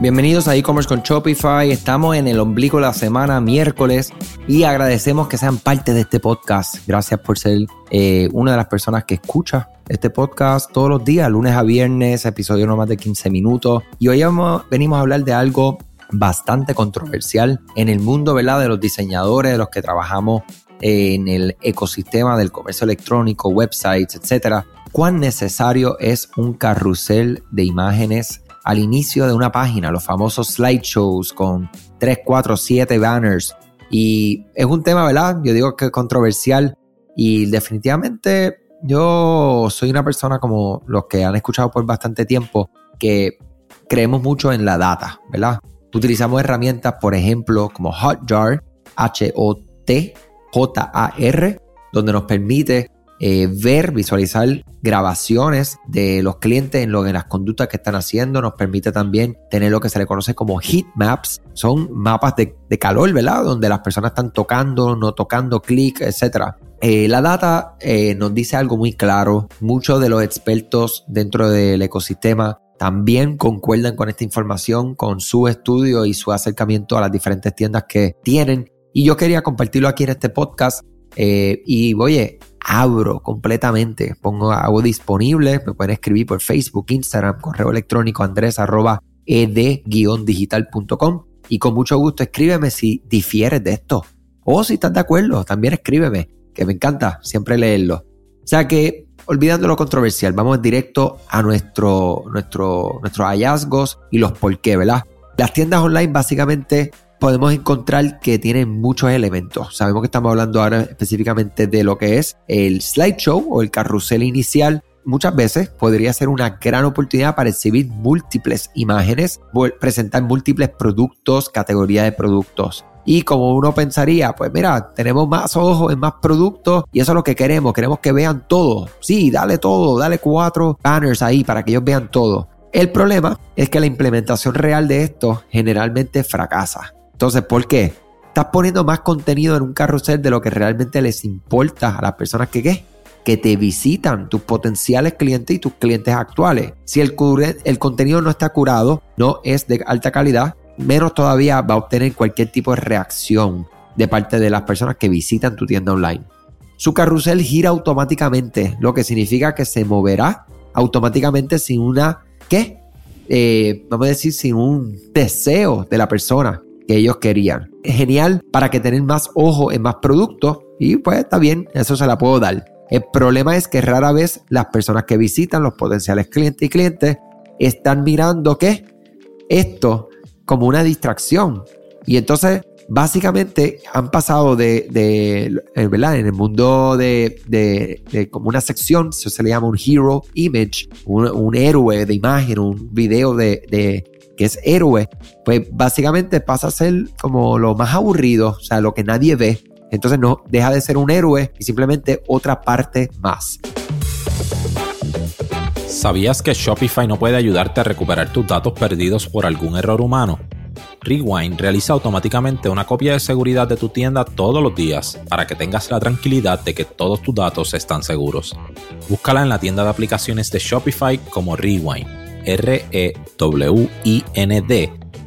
Bienvenidos a e-commerce con Shopify. Estamos en el ombligo de la semana, miércoles, y agradecemos que sean parte de este podcast. Gracias por ser eh, una de las personas que escucha este podcast todos los días, lunes a viernes, episodio no más de 15 minutos. Y hoy venimos a hablar de algo bastante controversial en el mundo ¿verdad? de los diseñadores, de los que trabajamos en el ecosistema del comercio electrónico, websites, etcétera. ¿Cuán necesario es un carrusel de imágenes al inicio de una página, los famosos slideshows con 3, 4, 7 banners. Y es un tema, ¿verdad? Yo digo que es controversial y definitivamente yo soy una persona como los que han escuchado por bastante tiempo que creemos mucho en la data, ¿verdad? Utilizamos herramientas, por ejemplo, como Hotjar, H-O-T, J-A-R, donde nos permite eh, ver, visualizar grabaciones de los clientes en, lo, en las conductas que están haciendo. Nos permite también tener lo que se le conoce como heat maps. Son mapas de, calor, ¿verdad? Donde las personas están tocando, no tocando, clic, etc. Eh, la data eh, nos dice algo muy claro. Muchos de los expertos dentro del ecosistema también concuerdan con esta información, con su estudio y su acercamiento a las diferentes tiendas que tienen. Y yo quería compartirlo aquí en este podcast. y oye, abro completamente. Pongo, hago disponible, me pueden escribir por Facebook, Instagram, correo electrónico andrés ed-digital.com y con mucho gusto escríbeme si difieres de esto o si estás de acuerdo, también escríbeme, que me encanta siempre leerlo. O sea que, olvidando lo controversial, vamos directo a nuestro, nuestro, nuestros hallazgos y los por qué, ¿verdad? Las tiendas online básicamente podemos encontrar que tienen muchos elementos. Sabemos que estamos hablando ahora específicamente de lo que es el slideshow o el carrusel inicial. Muchas veces podría ser una gran oportunidad para exhibir múltiples imágenes, presentar múltiples productos, categoría de productos. Y como uno pensaría, pues mira, tenemos más ojos en más productos y eso es lo que queremos. Queremos que vean todo. Sí, dale todo, dale cuatro banners ahí para que ellos vean todo. El problema es que la implementación real de esto generalmente fracasa. Entonces, ¿por qué? Estás poniendo más contenido en un carrusel de lo que realmente les importa a las personas que ¿qué? que te visitan, tus potenciales clientes y tus clientes actuales. Si el, contenido no está curado, no es de alta calidad, menos todavía va a obtener cualquier tipo de reacción de parte de las personas que visitan tu tienda online. Su carrusel gira automáticamente, lo que significa que se moverá automáticamente sin una, ¿qué? Eh, vamos a decir, sin un deseo de la persona que ellos querían. Es genial para que tener más ojo en más productos y pues está bien, eso se la puedo dar. El problema es que rara vez las personas que visitan, los potenciales clientes y clientes, están mirando que esto como una distracción. Y entonces, básicamente, han pasado de, eh, ¿verdad? En el mundo de, como una sección, se le llama un hero image, un héroe de imagen, un video de, que es héroe, pues básicamente pasa a ser como lo más aburrido, o sea, lo que nadie ve. Entonces no deja de ser un héroe y simplemente otra parte más. ¿Sabías que Shopify no puede ayudarte a recuperar tus datos perdidos por algún error humano? Rewind realiza automáticamente una copia de seguridad de tu tienda todos los días para que tengas la tranquilidad de que todos tus datos están seguros. Búscala en la tienda de aplicaciones de Shopify como Rewind R-E-W-I-N-D,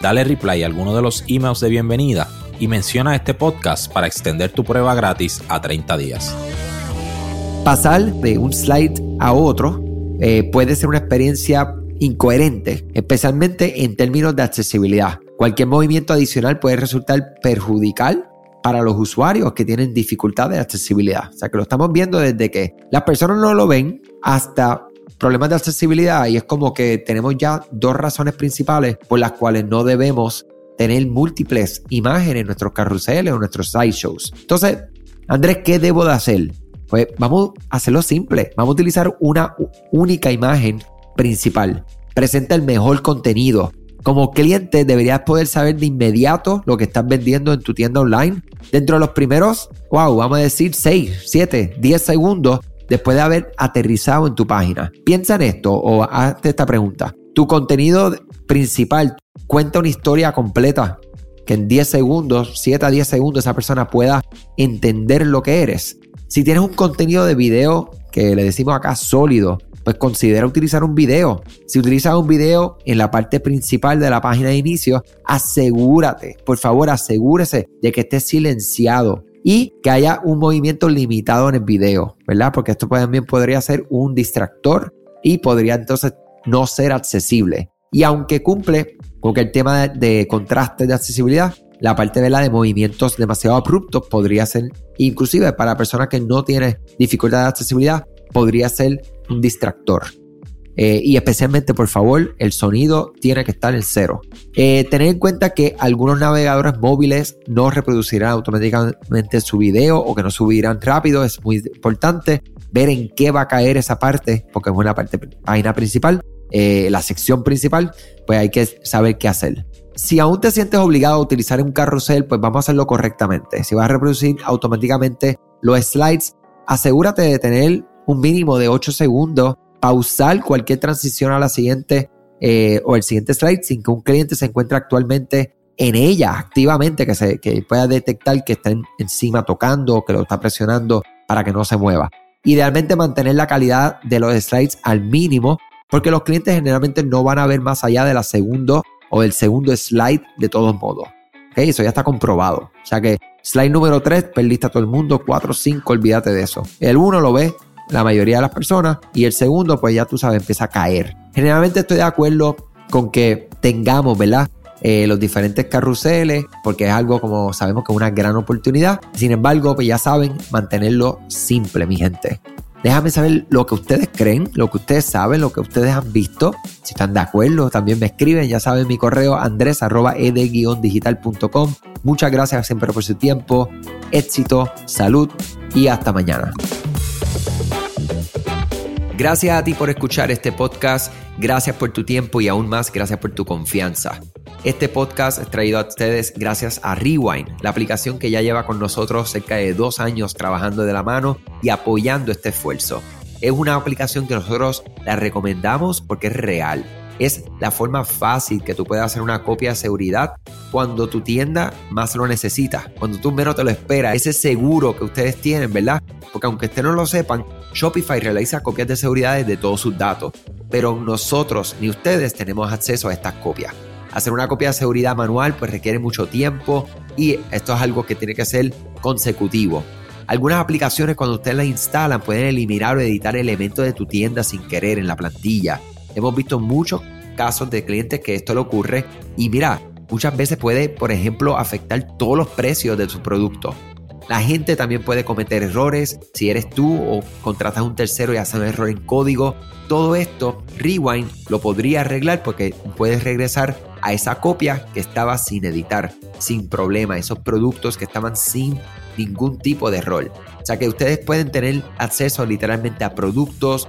dale reply a alguno de los emails de bienvenida y menciona este podcast para extender tu prueba gratis a 30 días. Pasar de un slide a otro eh, puede ser una experiencia incoherente, especialmente en términos de accesibilidad. Cualquier movimiento adicional puede resultar perjudicial para los usuarios que tienen dificultades de accesibilidad. O sea que lo estamos viendo desde que las personas no lo ven hasta problemas de accesibilidad y es como que tenemos ya dos razones principales por las cuales no debemos tener múltiples imágenes en nuestros carruseles o nuestros sideshows. Entonces, Andrés, ¿qué debo de hacer? Pues vamos a hacerlo simple. Vamos a utilizar una única imagen principal. Presenta el mejor contenido. Como cliente deberías poder saber de inmediato lo que estás vendiendo en tu tienda online. Dentro de los primeros, wow, vamos a decir 6, 7, 10 segundos, después de haber aterrizado en tu página. Piensa en esto o hazte esta pregunta. Tu contenido principal cuenta una historia completa que en 10 segundos, 7 a 10 segundos, esa persona pueda entender lo que eres. Si tienes un contenido de video que le decimos acá sólido, pues considera utilizar un video. Si utilizas un video en la parte principal de la página de inicio, asegúrate, por favor, asegúrese de que esté silenciado y que haya un movimiento limitado en el video, ¿verdad? Porque esto también podría ser un distractor y podría entonces no ser accesible. Y aunque cumple con el tema de, contraste de accesibilidad, la parte de de movimientos demasiado abruptos podría ser, inclusive para personas que no tienen dificultad de accesibilidad, podría ser un distractor. Eh, y especialmente, por favor, el sonido tiene que estar en cero. Eh, tener en cuenta que algunos navegadores móviles no reproducirán automáticamente su video o que no subirán rápido. Es muy importante ver en qué va a caer esa parte, porque es una parte página principal, eh, la sección principal, pues hay que saber qué hacer. Si aún te sientes obligado a utilizar un carrusel, pues vamos a hacerlo correctamente. Si vas a reproducir automáticamente los slides, asegúrate de tener un mínimo de 8 segundos, pausar cualquier transición a la siguiente eh, o el siguiente slide sin que un cliente se encuentre actualmente en ella activamente, que, se, que pueda detectar que está encima tocando o que lo está presionando para que no se mueva. Idealmente mantener la calidad de los slides al mínimo porque los clientes generalmente no van a ver más allá de la segundo o del segundo slide de todos modos. Eso ya está comprobado. O sea que slide número 3, perdiste a todo el mundo, 4, 5, olvídate de eso. El 1 lo ve la mayoría de las personas y el segundo pues ya tú sabes empieza a caer. Generalmente estoy de acuerdo con que tengamos, ¿verdad? Eh, los diferentes carruseles, porque es algo como sabemos que es una gran oportunidad. Sin embargo, pues ya saben, mantenerlo simple, mi gente. Déjame saber lo que ustedes creen, lo que ustedes saben, lo que ustedes han visto. Si están de acuerdo, también me escriben. Ya saben mi correo andres.ed-digital.com. Muchas gracias siempre por su tiempo, éxito, salud y hasta mañana. Gracias a ti por escuchar este podcast, gracias por tu tiempo y aún más gracias por tu confianza. Este podcast es traído a ustedes gracias a Rewind, la aplicación que ya lleva con nosotros cerca de dos años trabajando de la mano y apoyando este esfuerzo. Es una aplicación que nosotros la recomendamos porque es real es la forma fácil que tú puedes hacer una copia de seguridad cuando tu tienda más lo necesita, cuando tú menos te lo esperas, ese seguro que ustedes tienen, ¿verdad? Porque aunque ustedes no lo sepan, Shopify realiza copias de seguridad de todos sus datos, pero nosotros ni ustedes tenemos acceso a estas copias. Hacer una copia de seguridad manual pues requiere mucho tiempo y esto es algo que tiene que ser consecutivo. Algunas aplicaciones cuando ustedes las instalan pueden eliminar o editar elementos de tu tienda sin querer en la plantilla Hemos visto muchos casos de clientes que esto le ocurre y mira, muchas veces puede, por ejemplo, afectar todos los precios de su producto. La gente también puede cometer errores si eres tú o contratas un tercero y hace un error en código. Todo esto, Rewind lo podría arreglar porque puedes regresar a esa copia que estaba sin editar, sin problema, esos productos que estaban sin ningún tipo de error. O sea que ustedes pueden tener acceso literalmente a productos,